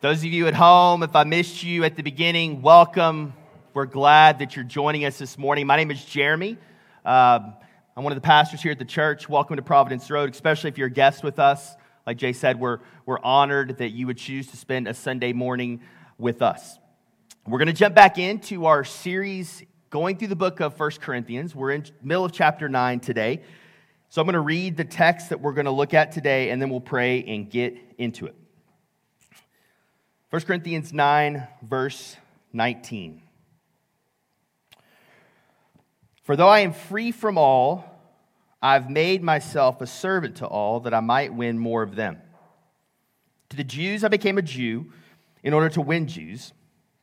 Those of you at home, if I missed you at the beginning, welcome. We're glad that you're joining us this morning. My name is Jeremy. Uh, I'm one of the pastors here at the church. Welcome to Providence Road, especially if you're a guest with us. Like Jay said, we're, we're honored that you would choose to spend a Sunday morning with us. We're going to jump back into our series going through the book of First Corinthians. We're in middle of chapter 9 today. So I'm going to read the text that we're going to look at today, and then we'll pray and get into it. 1 Corinthians 9, verse 19. For though I am free from all, I've made myself a servant to all that I might win more of them. To the Jews, I became a Jew in order to win Jews.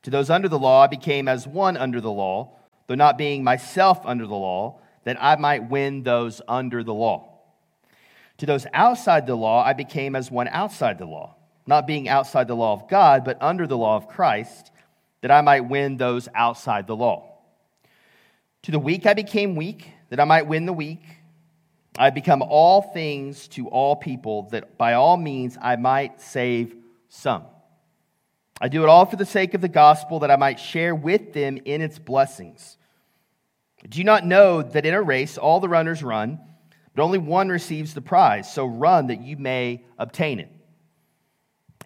To those under the law, I became as one under the law, though not being myself under the law, that I might win those under the law. To those outside the law, I became as one outside the law not being outside the law of God, but under the law of Christ, that I might win those outside the law. To the weak I became weak, that I might win the weak. I become all things to all people, that by all means I might save some. I do it all for the sake of the gospel, that I might share with them in its blessings. Do you not know that in a race all the runners run, but only one receives the prize? So run that you may obtain it.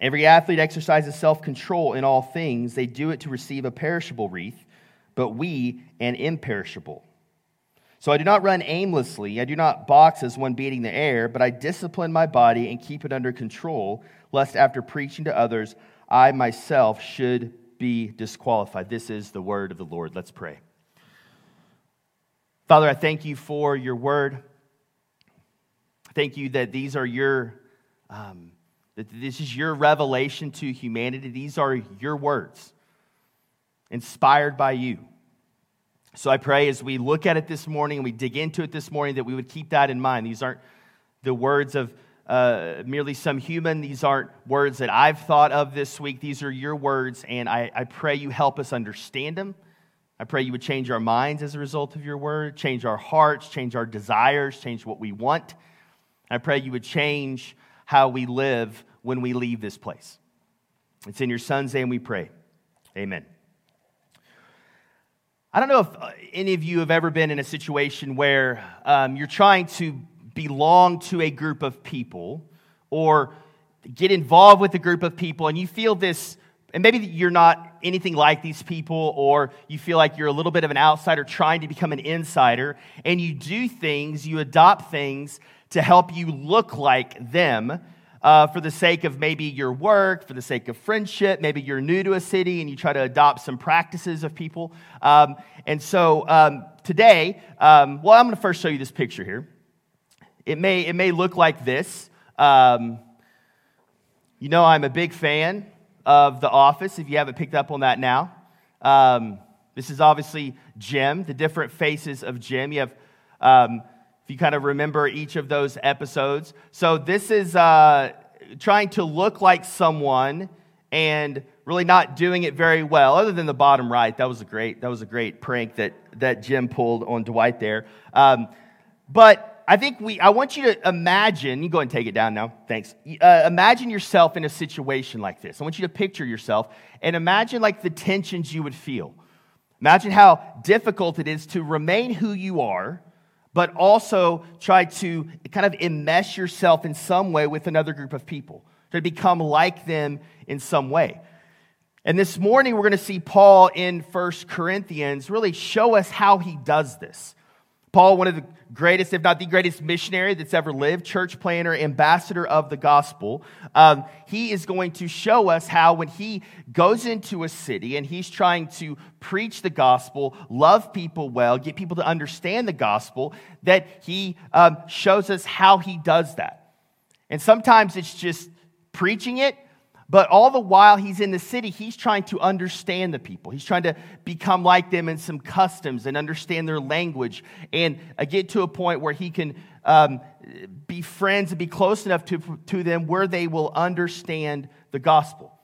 Every athlete exercises self control in all things. They do it to receive a perishable wreath, but we an imperishable. So I do not run aimlessly. I do not box as one beating the air, but I discipline my body and keep it under control, lest after preaching to others, I myself should be disqualified. This is the word of the Lord. Let's pray. Father, I thank you for your word. Thank you that these are your. Um, that this is your revelation to humanity. These are your words, inspired by you. So I pray as we look at it this morning and we dig into it this morning that we would keep that in mind. These aren't the words of uh, merely some human. These aren't words that I've thought of this week. These are your words, and I, I pray you help us understand them. I pray you would change our minds as a result of your word, change our hearts, change our desires, change what we want. I pray you would change how we live when we leave this place. It's in your son's name we pray. Amen. I don't know if uh, any of you have ever been in a situation where um, you're trying to belong to a group of people or get involved with a group of people and you feel this, and maybe you're not anything like these people or you feel like you're a little bit of an outsider trying to become an insider, and you do things, you adopt things to help you look like them uh, for the sake of maybe your work, for the sake of friendship. Maybe you're new to a city and you try to adopt some practices of people. Um, and so um, today, um, well, I'm going to first show you this picture here. It may, it may look like this. Um, you know, I'm a big fan of The Office, if you haven't picked up on that now. Um, this is obviously Jim, the different faces of Jim. You have um, you kind of remember each of those episodes. So this is uh, trying to look like someone and really not doing it very well, other than the bottom right. That was a great, that was a great prank that, that Jim pulled on Dwight there. Um, but I think we, I want you to imagine, you go and take it down now, thanks. Uh, imagine yourself in a situation like this. I want you to picture yourself and imagine like the tensions you would feel. Imagine how difficult it is to remain who you are but also try to kind of enmesh yourself in some way with another group of people, to become like them in some way. And this morning, we're going to see Paul in First Corinthians really show us how he does this. Paul, one of the greatest, if not the greatest missionary that's ever lived, church planter, ambassador of the gospel, um, he is going to show us how when he goes into a city and he's trying to preach the gospel, love people well, get people to understand the gospel, that he um, shows us how he does that. And sometimes it's just preaching it, but all the while he's in the city, he's trying to understand the people. He's trying to become like them in some customs and understand their language and uh, get to a point where he can um, be friends and be close enough to, to them where they will understand the gospel.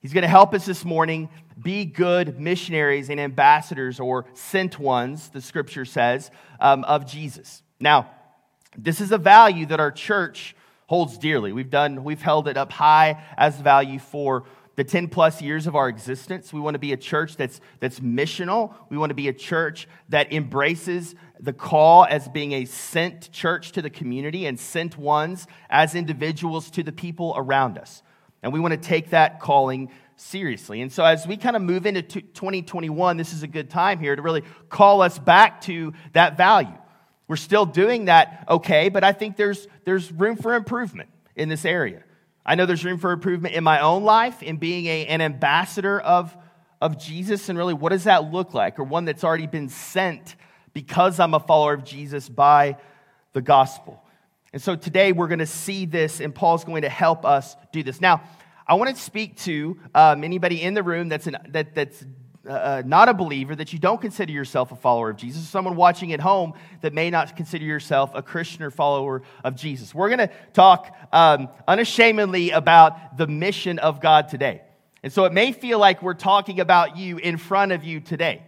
He's going to help us this morning be good missionaries and ambassadors or sent ones, the scripture says, um, of Jesus. Now, this is a value that our church holds dearly. We've done, we've held it up high as value for, the 10 plus years of our existence. We want to be a church that's, that's missional. We want to be a church that embraces the call as being a sent church to the community and sent ones as individuals to the people around us. And we want to take that calling seriously. And so, as we kind of move into 2021, this is a good time here to really call us back to that value. We're still doing that okay, but I think there's, there's room for improvement in this area. I know there's room for improvement in my own life in being a, an ambassador of, of Jesus. And really, what does that look like? Or one that's already been sent because I'm a follower of Jesus by the gospel. And so today we're going to see this, and Paul's going to help us do this. Now, I want to speak to um, anybody in the room that's, an, that, that's uh, uh, not a believer, that you don't consider yourself a follower of Jesus, someone watching at home that may not consider yourself a Christian or follower of Jesus. We're going to talk um, unashamedly about the mission of God today. And so it may feel like we're talking about you in front of you today.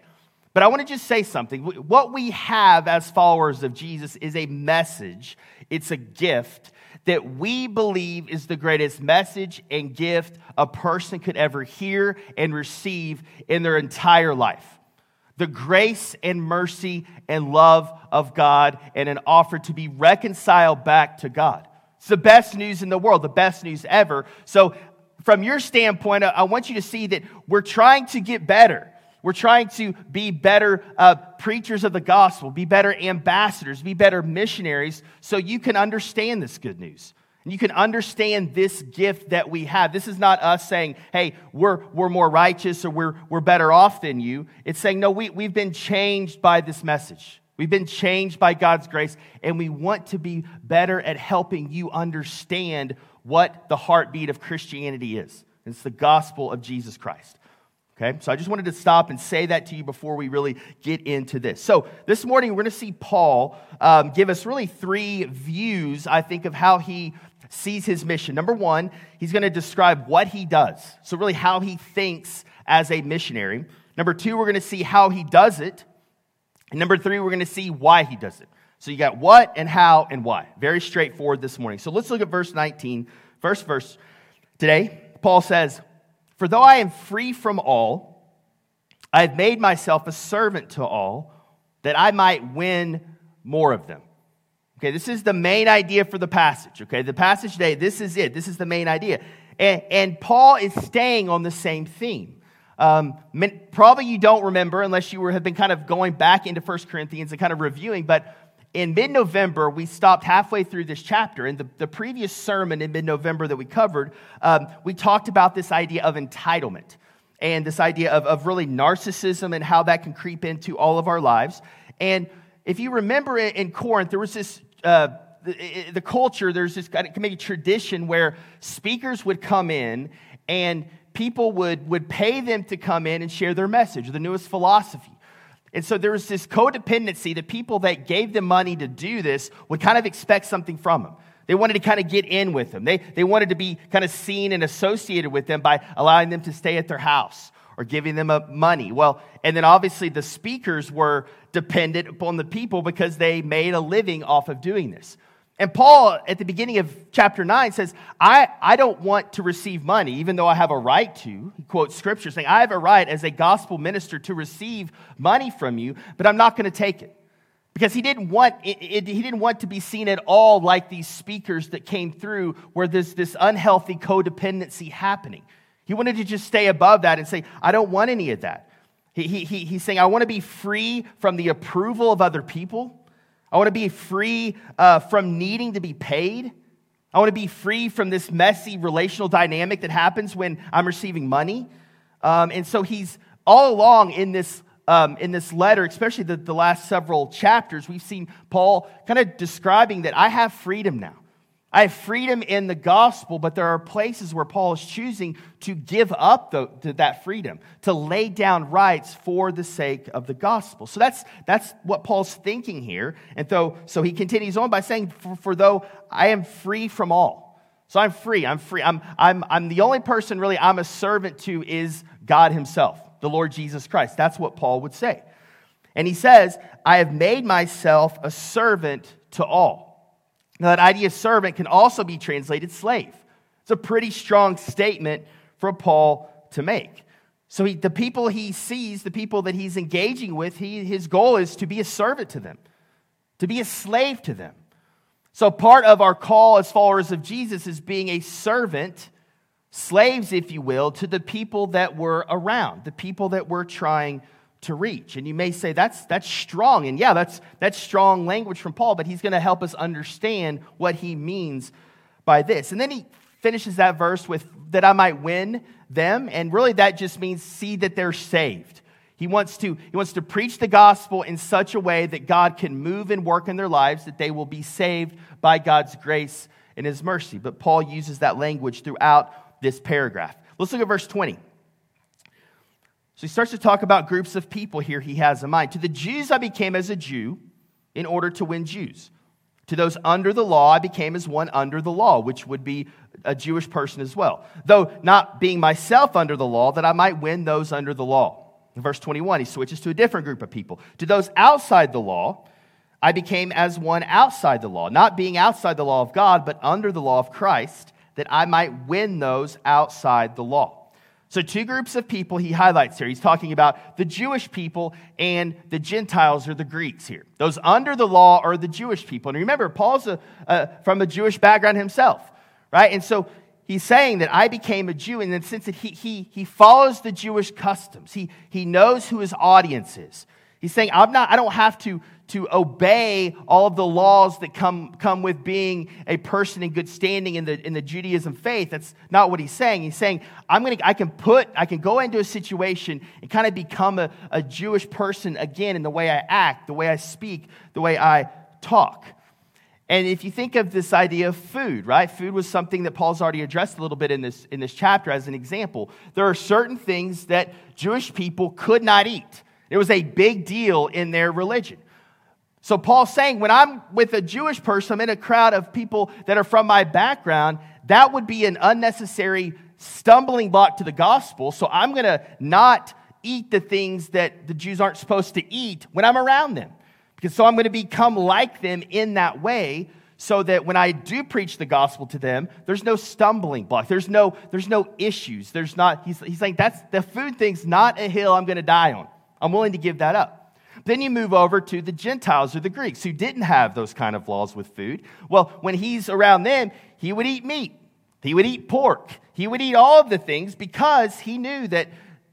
But I want to just say something. What we have as followers of Jesus is a message, it's a gift that we believe is the greatest message and gift a person could ever hear and receive in their entire life. The grace and mercy and love of God and an offer to be reconciled back to God. It's the best news in the world, the best news ever. So, from your standpoint, I want you to see that we're trying to get better. We're trying to be better uh, preachers of the gospel, be better ambassadors, be better missionaries, so you can understand this good news. And you can understand this gift that we have. This is not us saying, hey, we're, we're more righteous or we're, we're better off than you. It's saying, no, we, we've been changed by this message. We've been changed by God's grace, and we want to be better at helping you understand what the heartbeat of Christianity is. It's the gospel of Jesus Christ. Okay, so I just wanted to stop and say that to you before we really get into this. So this morning we're going to see Paul um, give us really three views, I think, of how he sees his mission. Number one, he's going to describe what he does. So, really, how he thinks as a missionary. Number two, we're going to see how he does it. And number three, we're going to see why he does it. So, you got what and how and why. Very straightforward this morning. So, let's look at verse 19. First verse today, Paul says, For though I am free from all, I have made myself a servant to all, that I might win more of them. Okay, this is the main idea for the passage. Okay, the passage today, this is it. This is the main idea. And, and Paul is staying on the same theme. Um, probably you don't remember unless you were, have been kind of going back into First Corinthians and kind of reviewing, but in mid November, we stopped halfway through this chapter. In the, the previous sermon in mid November that we covered, um, we talked about this idea of entitlement and this idea of, of really narcissism and how that can creep into all of our lives. And if you remember in Corinth, there was this uh, the, the, culture, there's this kind of maybe tradition where speakers would come in and people would, would pay them to come in and share their message, the newest philosophy. And so there was this codependency The people that gave them money to do this would kind of expect something from them. They wanted to kind of get in with them. They, they wanted to be kind of seen and associated with them by allowing them to stay at their house or giving them money. Well, and then obviously the speakers were dependent upon the people because they made a living off of doing this. And Paul, at the beginning of chapter 9, says, I, I don't want to receive money, even though I have a right to. He quotes scripture saying, I have a right as a gospel minister to receive money from you, but I'm not going to take it. Because he didn't, want, it, it, he didn't want to be seen at all like these speakers that came through where there's this unhealthy codependency happening. He wanted to just stay above that and say, I don't want any of that. He, he, he's saying, I want to be free from the approval of other people. I want to be free uh, from needing to be paid. I want to be free from this messy relational dynamic that happens when I'm receiving money. Um, and so he's all along in this, um, in this letter, especially the, the last several chapters, we've seen Paul kind of describing that I have freedom now. I have freedom in the gospel, but there are places where Paul is choosing to give up the, to that freedom, to lay down rights for the sake of the gospel. So that's, that's what Paul's thinking here. And so, so he continues on by saying, for, for though I am free from all. So I'm free. I'm free. I'm, I'm, I'm the only person really I'm a servant to is God himself, the Lord Jesus Christ. That's what Paul would say. And he says, I have made myself a servant to all. Now, that idea of servant can also be translated slave. It's a pretty strong statement for Paul to make. So he, the people he sees, the people that he's engaging with, he, his goal is to be a servant to them, to be a slave to them. So part of our call as followers of Jesus is being a servant, slaves, if you will, to the people that we're around, the people that we're trying to reach. And you may say, that's, that's strong. And yeah, that's, that's strong language from Paul, but he's going to help us understand what he means by this. And then he finishes that verse with, that I might win them. And really, that just means see that they're saved. He wants, to, he wants to preach the gospel in such a way that God can move and work in their lives, that they will be saved by God's grace and his mercy. But Paul uses that language throughout this paragraph. Let's look at verse 20. So he starts to talk about groups of people here he has in mind. To the Jews, I became as a Jew in order to win Jews. To those under the law, I became as one under the law, which would be a Jewish person as well. Though not being myself under the law, that I might win those under the law. In verse 21, he switches to a different group of people. To those outside the law, I became as one outside the law, not being outside the law of God, but under the law of Christ, that I might win those outside the law. So, two groups of people he highlights here. He's talking about the Jewish people and the Gentiles or the Greeks here. Those under the law are the Jewish people. And remember, Paul's a, from a Jewish background himself, right? And so he's saying that I became a Jew in the sense that he, he, he follows the Jewish customs, he, he knows who his audience is. He's saying, I'm not, I don't have to, to obey all of the laws that come, come with being a person in good standing in the, in the Judaism faith. That's not what he's saying. He's saying, I'm gonna, I can put, I can go into a situation and kind of become a, a Jewish person again in the way I act, the way I speak, the way I talk. And if you think of this idea of food, right? Food was something that Paul's already addressed a little bit in this, in this chapter as an example. There are certain things that Jewish people could not eat. It was a big deal in their religion. So Paul's saying, when I'm with a Jewish person, I'm in a crowd of people that are from my background, that would be an unnecessary stumbling block to the gospel. So I'm going to not eat the things that the Jews aren't supposed to eat when I'm around them. Because so I'm going to become like them in that way so that when I do preach the gospel to them, there's no stumbling block. There's no, there's no issues. There's not, he's, he's saying that's the food thing's not a hill I'm going to die on. I'm willing to give that up. Then you move over to the Gentiles or the Greeks who didn't have those kind of laws with food. Well, when he's around them, he would eat meat, he would eat pork, he would eat all of the things because he knew that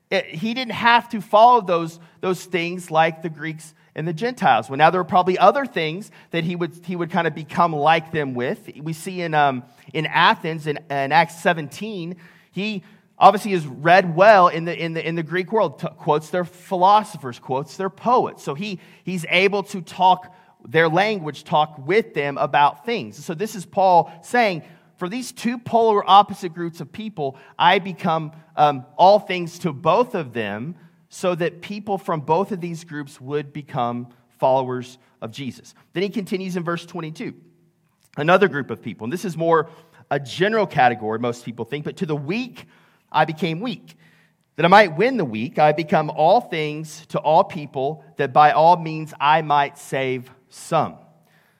he didn't have to follow those, those things like the Greeks and the Gentiles. Well, now there are probably other things that he would, he would kind of become like them with. We see in, um, in Athens, in, in Acts 17, he obviously is read well in the, in the, in the Greek world, T- quotes their philosophers, quotes their poets. So he, he's able to talk their language, talk with them about things. So this is Paul saying, for these two polar opposite groups of people, I become um, all things to both of them so that people from both of these groups would become followers of Jesus. Then he continues in verse 22. Another group of people, and this is more a general category, most people think, but to the weak, I became weak. That I might win the weak, I become all things to all people, that by all means I might save some.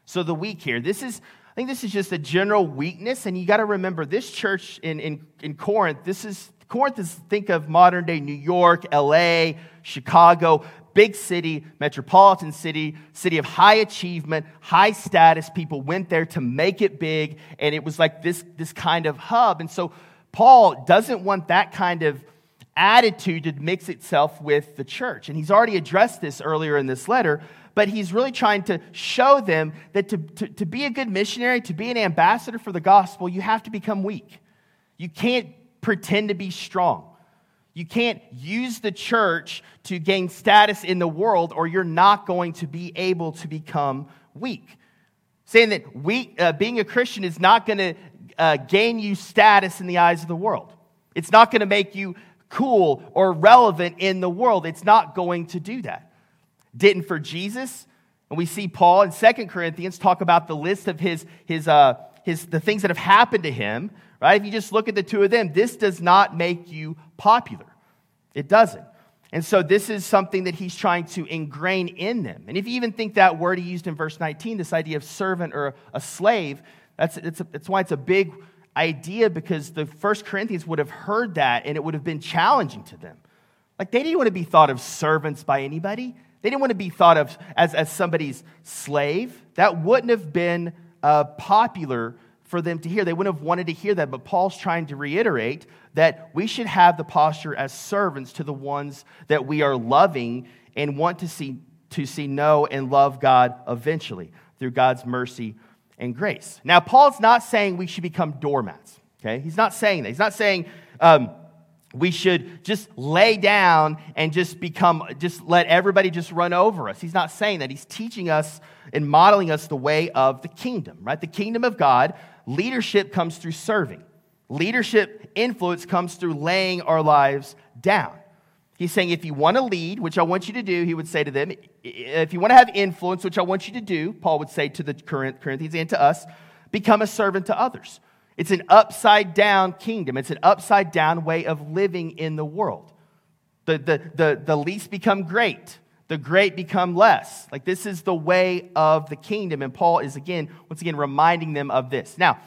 So the weak here, this is, I think this is just a general weakness, and you got to remember this church in, in, in Corinth, this is, Corinth is, think of modern day New York, LA, Chicago, big city, metropolitan city, city of high achievement, high status. People went there to make it big, and it was like this, this kind of hub. And so Paul doesn't want that kind of attitude to mix itself with the church. And he's already addressed this earlier in this letter, but he's really trying to show them that to, to, to, be a good missionary, to be an ambassador for the gospel, you have to become weak. You can't pretend to be strong. You can't use the church to gain status in the world, or you're not going to be able to become weak. Saying that weak, uh, being a Christian is not going to uh, gain you status in the eyes of the world. It's not going to make you cool or relevant in the world. It's not going to do that. Didn't for Jesus. And we see Paul in Second Corinthians talk about the list of his, his, uh, his, the things that have happened to him, right? If you just look at the two of them, this does not make you popular. It doesn't. And so this is something that he's trying to ingrain in them. And if you even think that word he used in verse 19, this idea of servant or a slave, that's, it's, it's why it's a big idea because the first Corinthians would have heard that and it would have been challenging to them. Like they didn't want to be thought of servants by anybody. They didn't want to be thought of as, as somebody's slave. That wouldn't have been uh, popular for them to hear. They wouldn't have wanted to hear that. But Paul's trying to reiterate that we should have the posture as servants to the ones that we are loving and want to see, to see know and love God eventually through God's mercy and grace. Now, Paul's not saying we should become doormats, okay? He's not saying that. He's not saying um, we should just lay down and just become, just let everybody just run over us. He's not saying that. He's teaching us and modeling us the way of the kingdom, right? The kingdom of God, leadership comes through serving. Leadership influence comes through laying our lives down. He's saying, if you want to lead, which I want you to do, he would say to them, if you want to have influence, which I want you to do, Paul would say to the Corinthians and to us, become a servant to others. It's an upside down kingdom, it's an upside down way of living in the world. The, the, the, the least become great, the great become less. Like this is the way of the kingdom. And Paul is again, once again, reminding them of this. Now,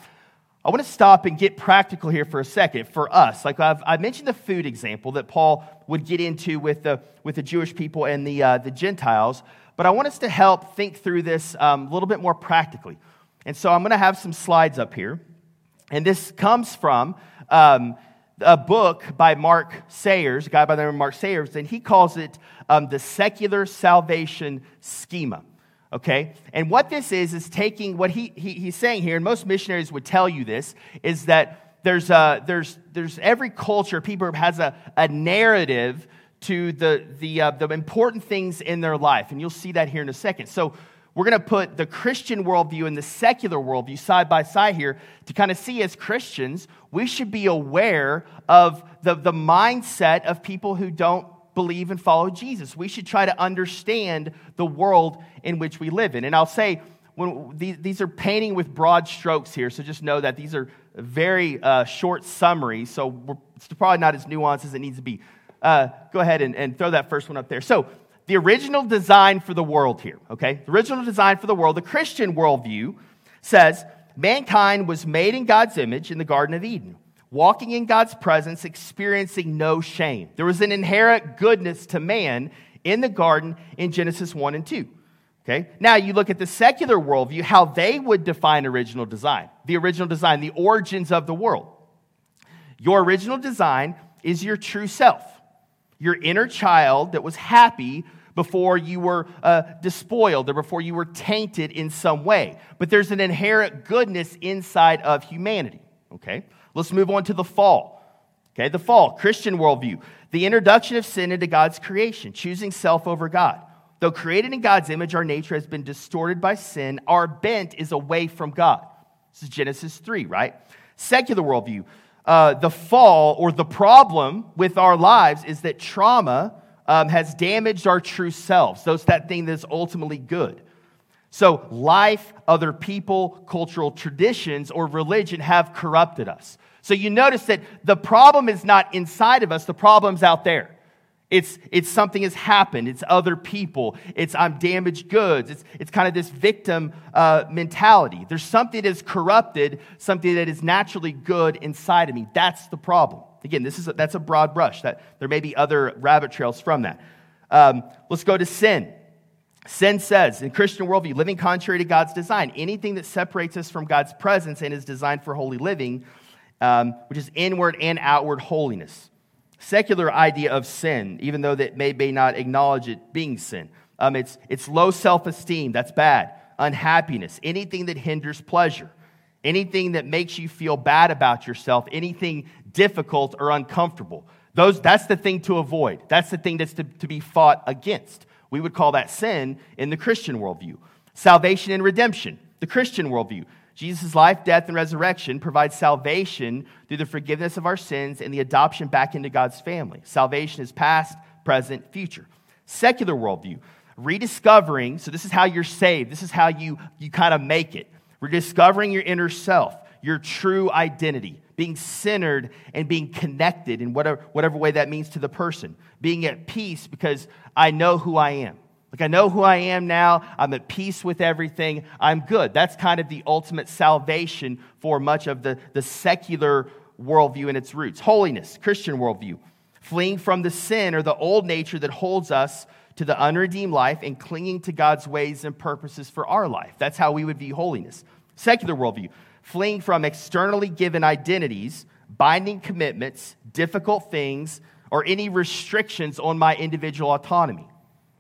I want to stop and get practical here for a second for us. Like I've, I mentioned the food example that Paul would get into with the, with the Jewish people and the, uh, the Gentiles, but I want us to help think through this um, a little bit more practically. And so I'm going to have some slides up here. And this comes from um, a book by Mark Sayers, a guy by the name of Mark Sayers, and he calls it um, the Secular Salvation Schema okay? And what this is, is taking what he, he, he's saying here, and most missionaries would tell you this, is that there's, a, there's, there's every culture, people has a, a narrative to the, the, uh, the important things in their life. And you'll see that here in a second. So we're going to put the Christian worldview and the secular worldview side by side here to kind of see as Christians, we should be aware of the, the mindset of people who don't believe and follow Jesus. We should try to understand the world in which we live in. And I'll say, when these, these are painting with broad strokes here, so just know that these are very uh, short summaries, so it's probably not as nuanced as it needs to be. Uh, go ahead and, and throw that first one up there. So, the original design for the world here, okay? The original design for the world, the Christian worldview says mankind was made in God's image in the Garden of Eden walking in God's presence, experiencing no shame. There was an inherent goodness to man in the garden in Genesis 1 and 2. Okay? Now you look at the secular worldview, how they would define original design. The original design, the origins of the world. Your original design is your true self, your inner child that was happy before you were uh, despoiled or before you were tainted in some way. But there's an inherent goodness inside of humanity. Okay? Let's move on to the fall. Okay, the fall, Christian worldview. The introduction of sin into God's creation, choosing self over God. Though created in God's image, our nature has been distorted by sin. Our bent is away from God. This is Genesis 3, right? Secular worldview. Uh, the fall or the problem with our lives is that trauma um, has damaged our true selves. Those that thing that's ultimately good. So, life, other people, cultural traditions, or religion have corrupted us. So, you notice that the problem is not inside of us, the problem's out there. It's, it's something has happened. It's other people. It's I'm damaged goods. It's, it's kind of this victim uh, mentality. There's something that is corrupted, something that is naturally good inside of me. That's the problem. Again, this is a, that's a broad brush. That there may be other rabbit trails from that. Um, let's go to sin. Sin says, in Christian worldview, living contrary to God's design, anything that separates us from God's presence and is designed for holy living, um, which is inward and outward holiness. Secular idea of sin, even though that may, may not acknowledge it being sin. Um, it's, it's low self esteem, that's bad. Unhappiness, anything that hinders pleasure, anything that makes you feel bad about yourself, anything difficult or uncomfortable. Those, that's the thing to avoid. That's the thing that's to, to be fought against. We would call that sin in the Christian worldview. Salvation and redemption, the Christian worldview. Jesus' life, death, and resurrection provides salvation through the forgiveness of our sins and the adoption back into God's family. Salvation is past, present, future. Secular worldview, rediscovering, so this is how you're saved, this is how you, you kind of make it. Rediscovering your inner self, your true identity, being centered and being connected in whatever, whatever way that means to the person, being at peace because I know who I am. Like, I know who I am now. I'm at peace with everything. I'm good. That's kind of the ultimate salvation for much of the, the secular worldview and its roots. Holiness, Christian worldview, fleeing from the sin or the old nature that holds us to the unredeemed life and clinging to God's ways and purposes for our life. That's how we would view holiness. Secular worldview, fleeing from externally given identities, binding commitments, difficult things, or any restrictions on my individual autonomy.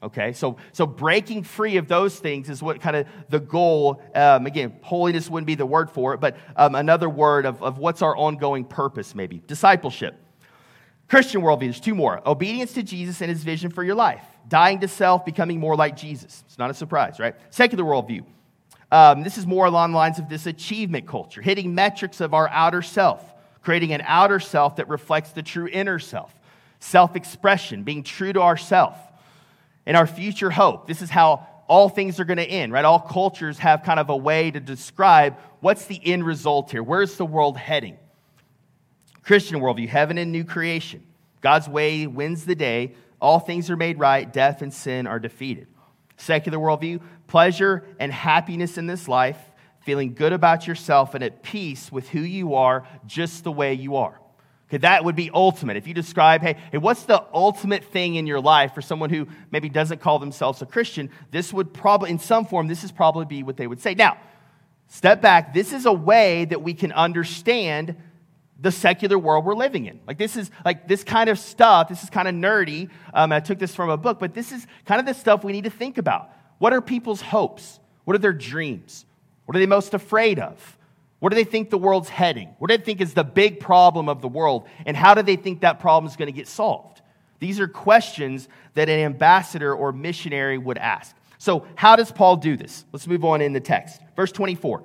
Okay, so, so breaking free of those things is what kind of the goal, um, again, holiness wouldn't be the word for it, but um, another word of, of what's our ongoing purpose, maybe. Discipleship. Christian worldview, there's two more. Obedience to Jesus and his vision for your life. Dying to self, becoming more like Jesus. It's not a surprise, right? Secular worldview. Um, this is more along the lines of this achievement culture, hitting metrics of our outer self, creating an outer self that reflects the true inner self. Self expression, being true to ourself and our future hope. This is how all things are going to end, right? All cultures have kind of a way to describe what's the end result here. Where's the world heading? Christian worldview, heaven and new creation. God's way wins the day. All things are made right. Death and sin are defeated. Secular worldview, pleasure and happiness in this life, feeling good about yourself and at peace with who you are just the way you are. Okay, that would be ultimate. If you describe, hey, hey, what's the ultimate thing in your life for someone who maybe doesn't call themselves a Christian? This would probably, in some form, this is probably be what they would say. Now, step back. This is a way that we can understand the secular world we're living in. Like this is like this kind of stuff. This is kind of nerdy. Um, I took this from a book, but this is kind of the stuff we need to think about. What are people's hopes? What are their dreams? What are they most afraid of? Where do they think the world's heading? What do they think is the big problem of the world? And how do they think that problem is going to get solved? These are questions that an ambassador or missionary would ask. So, how does Paul do this? Let's move on in the text. Verse 24.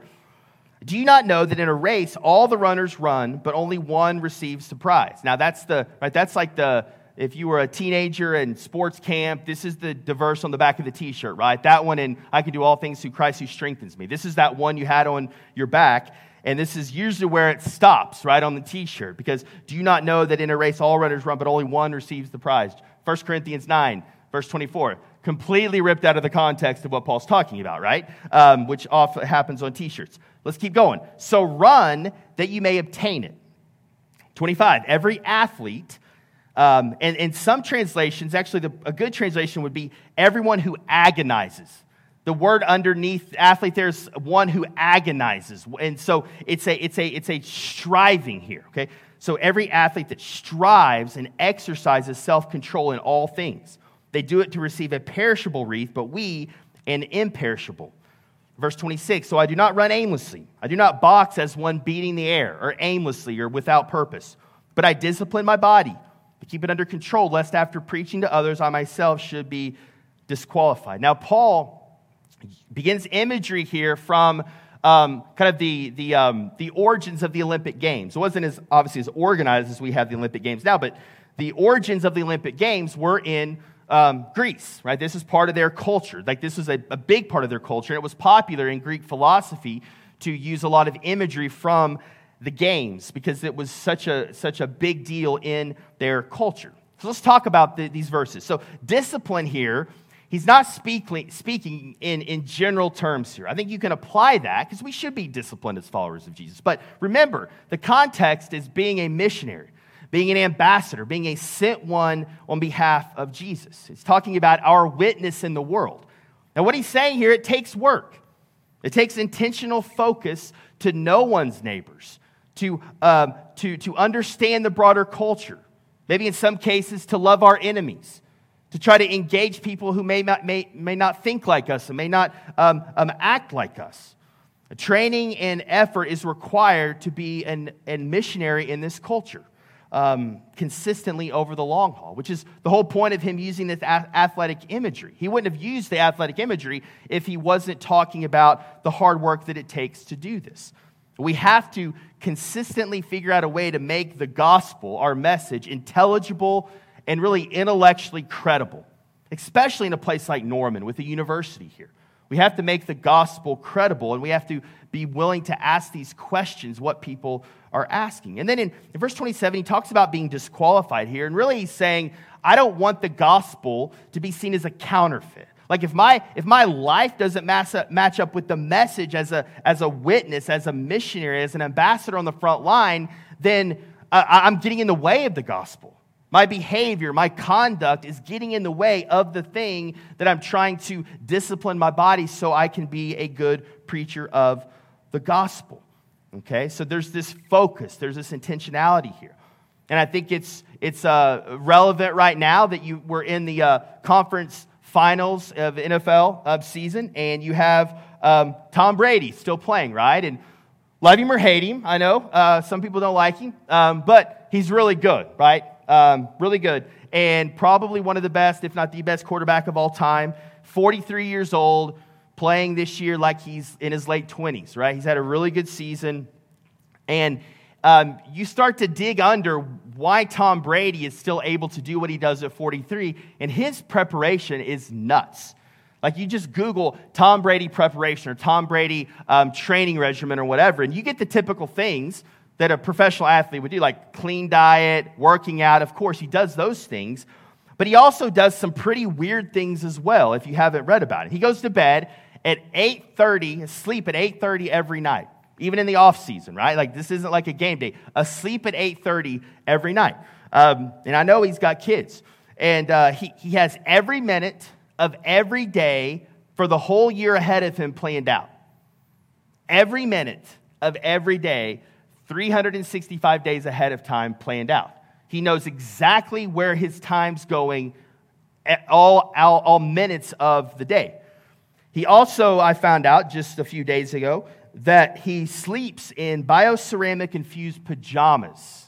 Do you not know that in a race all the runners run, but only one receives the prize? Now that's the right, that's like the if you were a teenager in sports camp, this is the, the verse on the back of the t-shirt, right? That one and I can do all things through Christ who strengthens me. This is that one you had on your back. And this is usually where it stops, right on the t shirt. Because do you not know that in a race all runners run, but only one receives the prize? 1 Corinthians 9, verse 24. Completely ripped out of the context of what Paul's talking about, right? Um, which often happens on t shirts. Let's keep going. So run that you may obtain it. 25. Every athlete, um, and in some translations, actually, the, a good translation would be everyone who agonizes. The word underneath athlete there's one who agonizes. And so it's a it's a it's a striving here okay? So every athlete that strives and exercises self-control in all things they do it to receive a perishable wreath but we an imperishable. Verse 26 so i do not run aimlessly. I do not box as one beating the air or aimlessly or without purpose but i discipline my body to keep it under control lest after preaching to others i myself should be disqualified now paul begins imagery here from um, kind of the, the, um, the origins of the Olympic Games. It wasn't as obviously as organized as we have the Olympic Games now, but the origins of the Olympic Games were in um, Greece, right? This is part of their culture. Like this was a, a big part of their culture. It was popular in Greek philosophy to use a lot of imagery from the games because it was such a, such a big deal in their culture. So let's talk about the, these verses. So discipline here he's not speaking, speaking in, in general terms here. I think you can apply that because we should be disciplined as followers of Jesus. But remember, the context is being a missionary, being an ambassador, being a sent one on behalf of Jesus. It's talking about our witness in the world. Now, what he's saying here, it takes work. It takes intentional focus to know one's neighbors, to, um, to, to understand the broader culture, maybe in some cases to love our enemies to try to engage people who may not, may, may not think like us and may not um, um, act like us. A training and effort is required to be an, a missionary in this culture um, consistently over the long haul, which is the whole point of him using this athletic imagery. He wouldn't have used the athletic imagery if he wasn't talking about the hard work that it takes to do this. We have to consistently figure out a way to make the gospel, our message, intelligible and really intellectually credible, especially in a place like Norman with a university here. We have to make the gospel credible and we have to be willing to ask these questions, what people are asking. And then in, in, verse 27, he talks about being disqualified here. And really, he's saying, I don't want the gospel to be seen as a counterfeit. Like if my if my life doesn't match up, match up with the message as a as a witness, as a missionary, as an ambassador on the front line, then uh, I'm getting in the way of the gospel. My behavior, my conduct is getting in the way of the thing that I'm trying to discipline my body so I can be a good preacher of the gospel. Okay, so there's this focus, there's this intentionality here. And I think it's, it's uh, relevant right now that you were in the uh, conference finals of NFL uh, season and you have um, Tom Brady still playing, right? And love him or hate him, I know. Uh, some people don't like him, um, but he's really good, right? Um, really good. And probably one of the best, if not the best quarterback of all time. 43 years old, playing this year like he's in his late 20s, right? He's had a really good season. And um, you start to dig under why Tom Brady is still able to do what he does at 43, and his preparation is nuts. Like you just Google Tom Brady preparation or Tom Brady um, training regimen or whatever, and you get the typical things that a professional athlete would do, like clean diet, working out. Of course, he does those things, but he also does some pretty weird things as well. If you haven't read about it, he goes to bed at 8:30, sleep at 8:30 every night, even in the off season, right? Like this isn't like a game day. Asleep at 8:30 every night. Um, and I know he's got kids, and uh, he he has every minute of every day for the whole year ahead of him planned out. Every minute of every day, 365 days ahead of time planned out. He knows exactly where his time's going at all, all, all minutes of the day. He also, I found out just a few days ago, that he sleeps in bioceramic infused pajamas.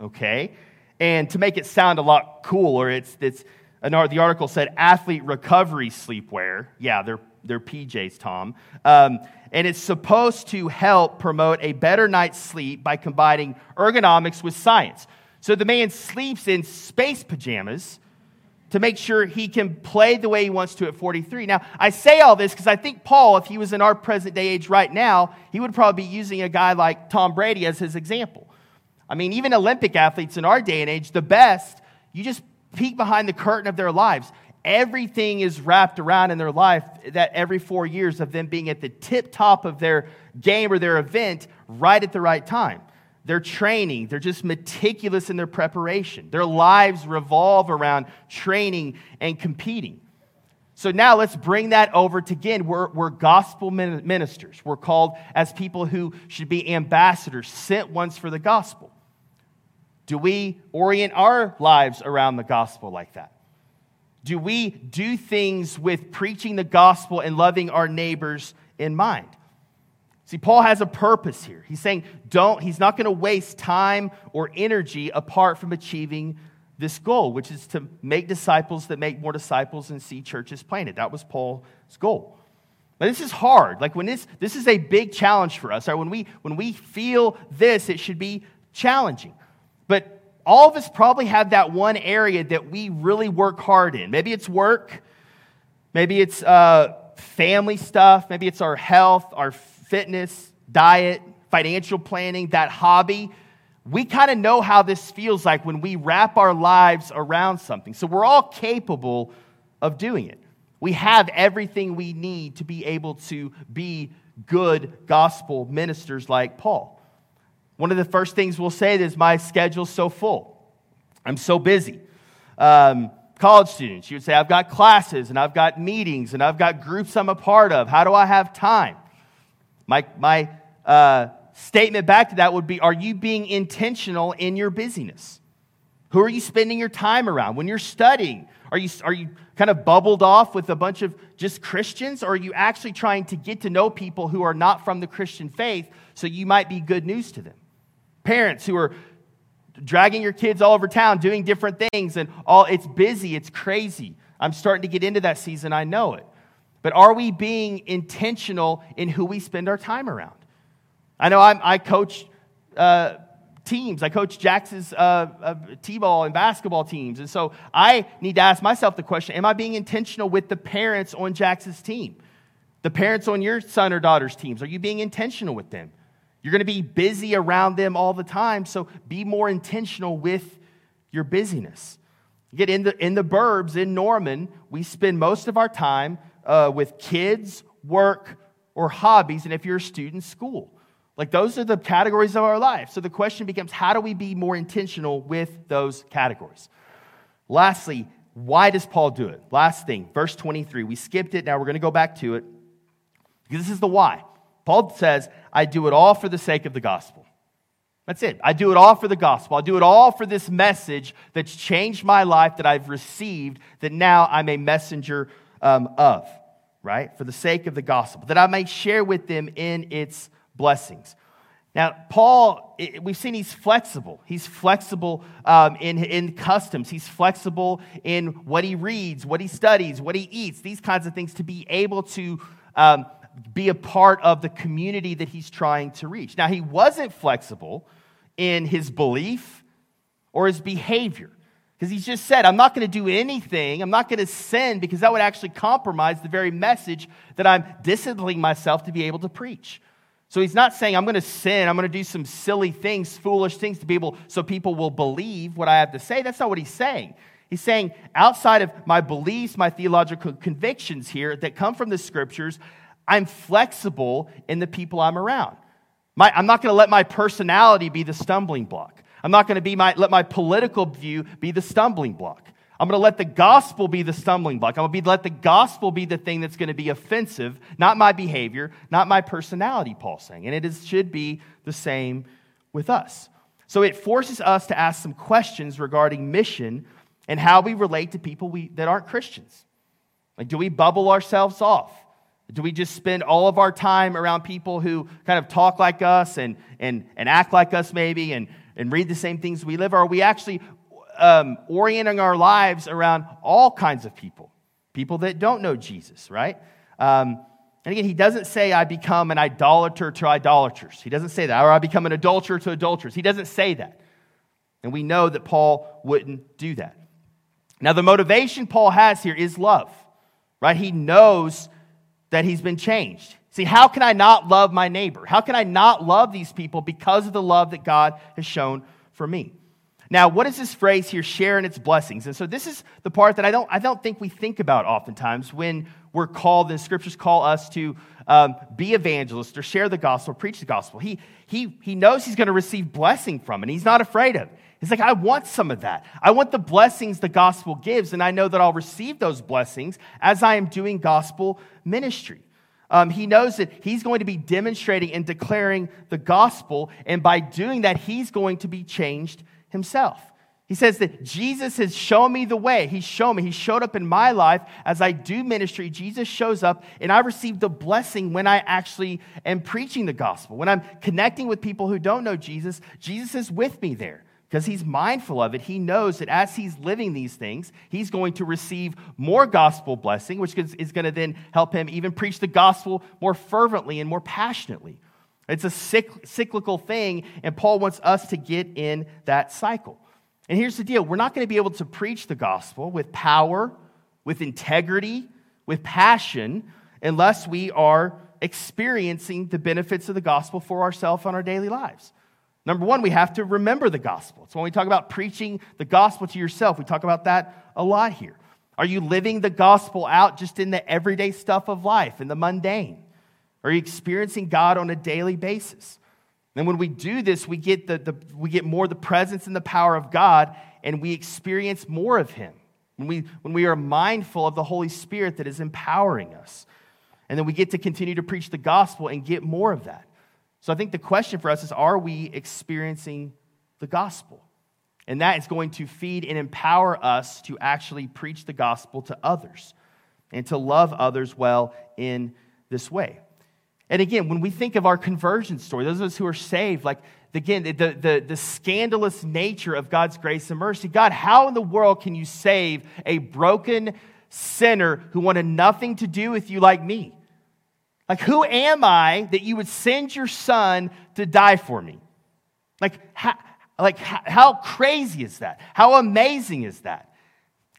Okay? And to make it sound a lot cooler, it's, it's an art, the article said athlete recovery sleepwear. Yeah, they're, they're PJs, Tom. Um, and it's supposed to help promote a better night's sleep by combining ergonomics with science. So the man sleeps in space pajamas to make sure he can play the way he wants to at 43. Now, I say all this because I think Paul, if he was in our present day age right now, he would probably be using a guy like Tom Brady as his example. I mean, even Olympic athletes in our day and age, the best, you just peek behind the curtain of their lives. Everything is wrapped around in their life that every four years of them being at the tip top of their game or their event right at the right time their training. They're just meticulous in their preparation. Their lives revolve around training and competing. So now let's bring that over to again. We're, we're gospel ministers. We're called as people who should be ambassadors, sent ones for the gospel. Do we orient our lives around the gospel like that? Do we do things with preaching the gospel and loving our neighbors in mind? See, Paul has a purpose here. He's saying, don't, he's not going to waste time or energy apart from achieving this goal, which is to make disciples that make more disciples and see churches planted. That was Paul's goal. But this is hard. Like when this, this is a big challenge for us. Right? When we, when we feel this, it should be challenging. But all of us probably have that one area that we really work hard in. Maybe it's work. Maybe it's uh, family stuff. Maybe it's our health, our fitness, diet, financial planning, that hobby, we kind of know how this feels like when we wrap our lives around something. So we're all capable of doing it. We have everything we need to be able to be good gospel ministers like Paul. One of the first things we'll say is, My schedule's so full. I'm so busy. Um, college students, you would say, I've got classes and I've got meetings and I've got groups I'm a part of. How do I have time? My, my uh, statement back to that would be Are you being intentional in your busyness? Who are you spending your time around? When you're studying, are you, are you kind of bubbled off with a bunch of just Christians? Or are you actually trying to get to know people who are not from the Christian faith so you might be good news to them? Parents who are dragging your kids all over town doing different things and all it's busy, it's crazy. I'm starting to get into that season, I know it. But are we being intentional in who we spend our time around? I know I'm, i coach uh, teams. I coach Jax's uh, uh, t-ball and basketball teams. And so I need to ask myself the question, am I being intentional with the parents on Jax's team? The parents on your son or daughter's teams, are you being intentional with them? You're going to be busy around them all the time, so be more intentional with your busyness. Get in the in the burbs in Norman, we spend most of our time uh, with kids, work, or hobbies, and if you're a student, school. Like those are the categories of our life. So the question becomes how do we be more intentional with those categories? Lastly, why does Paul do it? Last thing, verse 23. We skipped it. Now we're going to go back to it because this is the why. Paul says, I do it all for the sake of the gospel. That's it. I do it all for the gospel. I do it all for this message that's changed my life, that I've received, that now I'm a messenger um, of, right? For the sake of the gospel, that I may share with them in its blessings. Now, Paul, we've seen he's flexible. He's flexible um, in, in customs. He's flexible in what he reads, what he studies, what he eats, these kinds of things to be able to um, be a part of the community that he's trying to reach. Now, he wasn't flexible in his belief or his behavior. Because he's just said, I'm not going to do anything. I'm not going to sin because that would actually compromise the very message that I'm disciplining myself to be able to preach. So he's not saying, I'm going to sin, I'm going to do some silly things, foolish things to be able, so people will believe what I have to say. That's not what he's saying. He's saying, outside of my beliefs, my theological convictions here that come from the scriptures, I'm flexible in the people I'm around. My, I'm not going to let my personality be the stumbling block. I'm not going to be my, let my political view be the stumbling block. I'm going to let the gospel be the stumbling block. I'm going to be, let the gospel be the thing that's going to be offensive, not my behavior, not my personality, Paul's saying. And it is, should be the same with us. So it forces us to ask some questions regarding mission and how we relate to people we, that aren't Christians. Like, do we bubble ourselves off? Do we just spend all of our time around people who kind of talk like us and, and, and act like us, maybe, and, and read the same things we live? Or are we actually um, orienting our lives around all kinds of people? People that don't know Jesus, right? Um, and again, he doesn't say, I become an idolater to idolaters. He doesn't say that. Or I become an adulterer to adulterers. He doesn't say that. And we know that Paul wouldn't do that. Now, the motivation Paul has here is love, right? He knows that he's been changed. See, how can I not love my neighbor? How can I not love these people because of the love that God has shown for me? Now, what is this phrase here, share in its blessings? And so this is the part that I don't, I don't think we think about oftentimes when we're called, the scriptures call us to um, be evangelists or share the gospel, preach the gospel. He, he, he knows he's going to receive blessing from it. He's not afraid of it. He's like, I want some of that. I want the blessings the gospel gives, and I know that I'll receive those blessings as I am doing gospel ministry. Um, he knows that he's going to be demonstrating and declaring the gospel, and by doing that, he's going to be changed himself. He says that Jesus has shown me the way. He's shown me. He showed up in my life as I do ministry. Jesus shows up, and I receive the blessing when I actually am preaching the gospel. When I'm connecting with people who don't know Jesus, Jesus is with me there because he's mindful of it. He knows that as he's living these things, he's going to receive more gospel blessing, which is going to then help him even preach the gospel more fervently and more passionately. It's a cyclical thing, and Paul wants us to get in that cycle. And here's the deal we're not going to be able to preach the gospel with power, with integrity, with passion, unless we are experiencing the benefits of the gospel for ourselves on our daily lives. Number one, we have to remember the gospel. So when we talk about preaching the gospel to yourself, we talk about that a lot here. Are you living the gospel out just in the everyday stuff of life, in the mundane? Are you experiencing God on a daily basis? And when we do this, we get, the, the, we get more the presence and the power of God, and we experience more of Him. When we, when we are mindful of the Holy Spirit that is empowering us. And then we get to continue to preach the gospel and get more of that. So I think the question for us is are we experiencing the gospel? And that is going to feed and empower us to actually preach the gospel to others and to love others well in this way. And again, when we think of our conversion story, those of us who are saved, like again, the, the, the scandalous nature of God's grace and mercy. God, how in the world can you save a broken sinner who wanted nothing to do with you like me? Like, who am I that you would send your son to die for me? Like, how, like, how crazy is that? How amazing is that?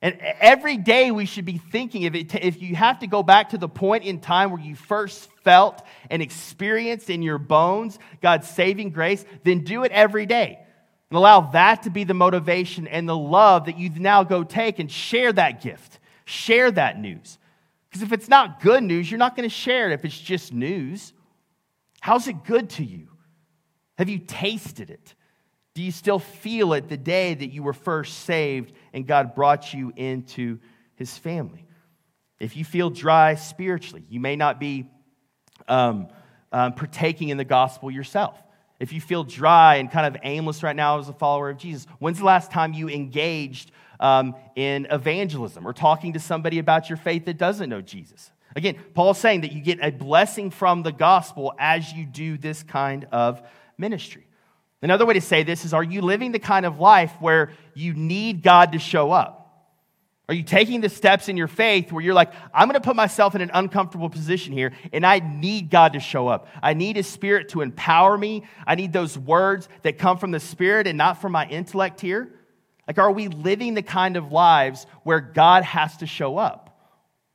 And every day we should be thinking of it. If you have to go back to the point in time where you first felt and experienced in your bones God's saving grace, then do it every day. And allow that to be the motivation and the love that you now go take and share that gift, share that news. Because if it's not good news, you're not going to share it if it's just news. How's it good to you? Have you tasted it? Do you still feel it the day that you were first saved and God brought you into his family? If you feel dry spiritually, you may not be um, um, partaking in the gospel yourself. If you feel dry and kind of aimless right now as a follower of Jesus, when's the last time you engaged um, in evangelism or talking to somebody about your faith that doesn't know Jesus? Again, Paul's saying that you get a blessing from the gospel as you do this kind of ministry. Another way to say this is Are you living the kind of life where you need God to show up? Are you taking the steps in your faith where you're like, I'm going to put myself in an uncomfortable position here and I need God to show up? I need His Spirit to empower me. I need those words that come from the Spirit and not from my intellect here. Like, are we living the kind of lives where God has to show up?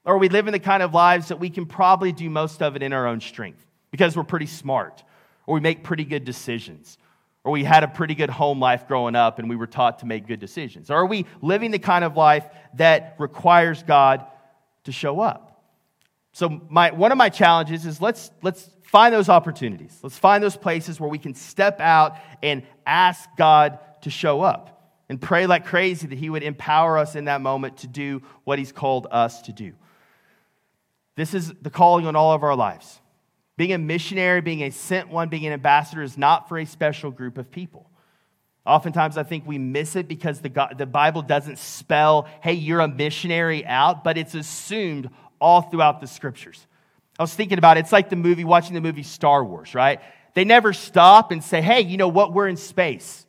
Or are we living the kind of lives that we can probably do most of it in our own strength because we're pretty smart or we make pretty good decisions or we had a pretty good home life growing up and we were taught to make good decisions? Or are we living the kind of life that requires God to show up? So, my, one of my challenges is let's, let's find those opportunities. Let's find those places where we can step out and ask God to show up and pray like crazy that He would empower us in that moment to do what He's called us to do. This is the calling on all of our lives. Being a missionary, being a sent one, being an ambassador is not for a special group of people. Oftentimes, I think we miss it because the, God, the Bible doesn't spell, hey, you're a missionary out, but it's assumed all throughout the scriptures. I was thinking about it. It's like the movie, watching the movie Star Wars, right? They never stop and say, hey, you know what? We're in space.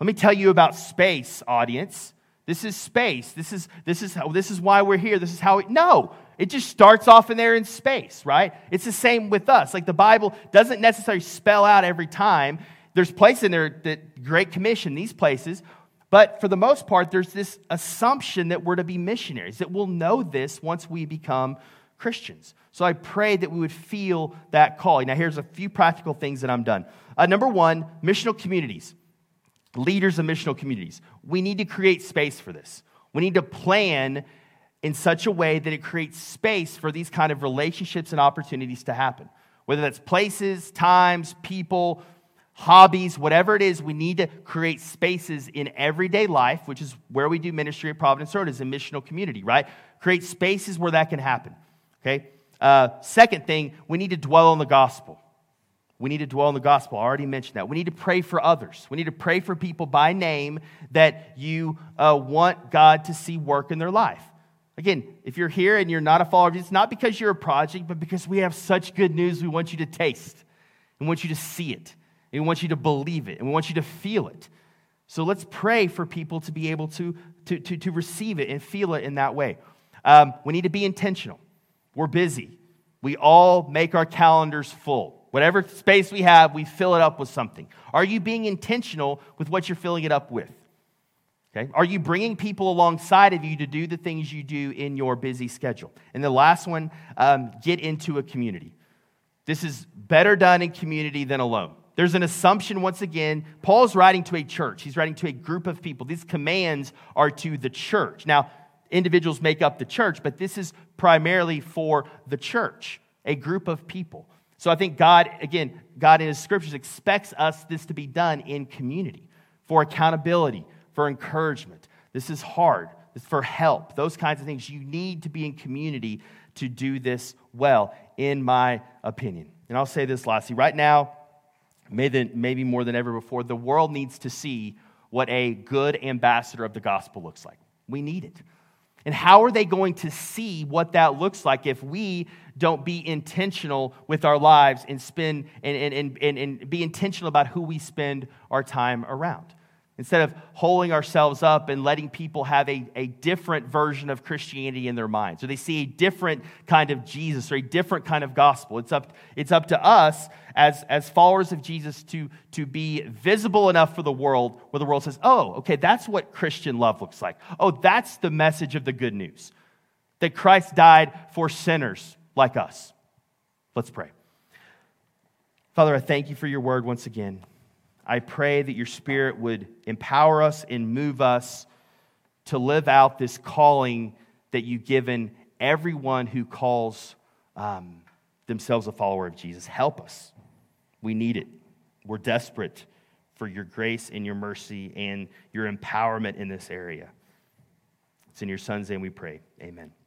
Let me tell you about space, audience. This is space. This is, this is, how, this is why we're here. This is how we. No, it just starts off in there in space, right? It's the same with us. Like the Bible doesn't necessarily spell out every time. There's places in there that Great Commission, these places, but for the most part, there's this assumption that we're to be missionaries, that we'll know this once we become Christians. So I pray that we would feel that call. Now, here's a few practical things that I'm done. Uh, number one, missional communities, leaders of missional communities. We need to create space for this. We need to plan in such a way that it creates space for these kind of relationships and opportunities to happen. Whether that's places, times, people, hobbies, whatever it is, we need to create spaces in everyday life, which is where we do ministry at Providence Road, is a missional community, right? Create spaces where that can happen. Okay? Uh, second thing, we need to dwell on the gospel. We need to dwell on the gospel. I already mentioned that. We need to pray for others. We need to pray for people by name that you uh, want God to see work in their life. Again, if you're here and you're not a follower it's not because you're a project, but because we have such good news we want you to taste. We want you to see it. We want you to believe it. And we want you to feel it. So let's pray for people to be able to, to, to, to receive it and feel it in that way. Um, we need to be intentional. We're busy. We all make our calendars full. Whatever space we have, we fill it up with something. Are you being intentional with what you're filling it up with? Okay? Are you bringing people alongside of you to do the things you do in your busy schedule? And the last one, um, get into a community. This is better done in community than alone. There's an assumption, once again, Paul's writing to a church. He's writing to a group of people. These commands are to the church. Now, individuals make up the church, but this is primarily for the church, a group of people. So I think God, again, God in His scriptures expects us this to be done in community for accountability, for encouragement. This is hard. It's for help. Those kinds of things. You need to be in community to do this well, in my opinion. And I'll say this lastly. Right now, maybe more than ever before, the world needs to see what a good ambassador of the gospel looks like. We need it. And how are they going to see what that looks like if we don't be intentional with our lives and spend and, and, and, and, be intentional about who we spend our time around? Instead of holding ourselves up and letting people have a, a different version of Christianity in their minds, or they see a different kind of Jesus or a different kind of gospel. It's up, it's up to us as, as followers of Jesus to, to be visible enough for the world where the world says, oh, okay, that's what Christian love looks like. Oh, that's the message of the good news that Christ died for sinners like us. Let's pray. Father, I thank you for your word once again. I pray that your Spirit would empower us and move us to live out this calling that you've given everyone who calls um, themselves a follower of Jesus. Help us. We need it. We're desperate for your grace and your mercy and your empowerment in this area. It's in your son's name we pray. Amen.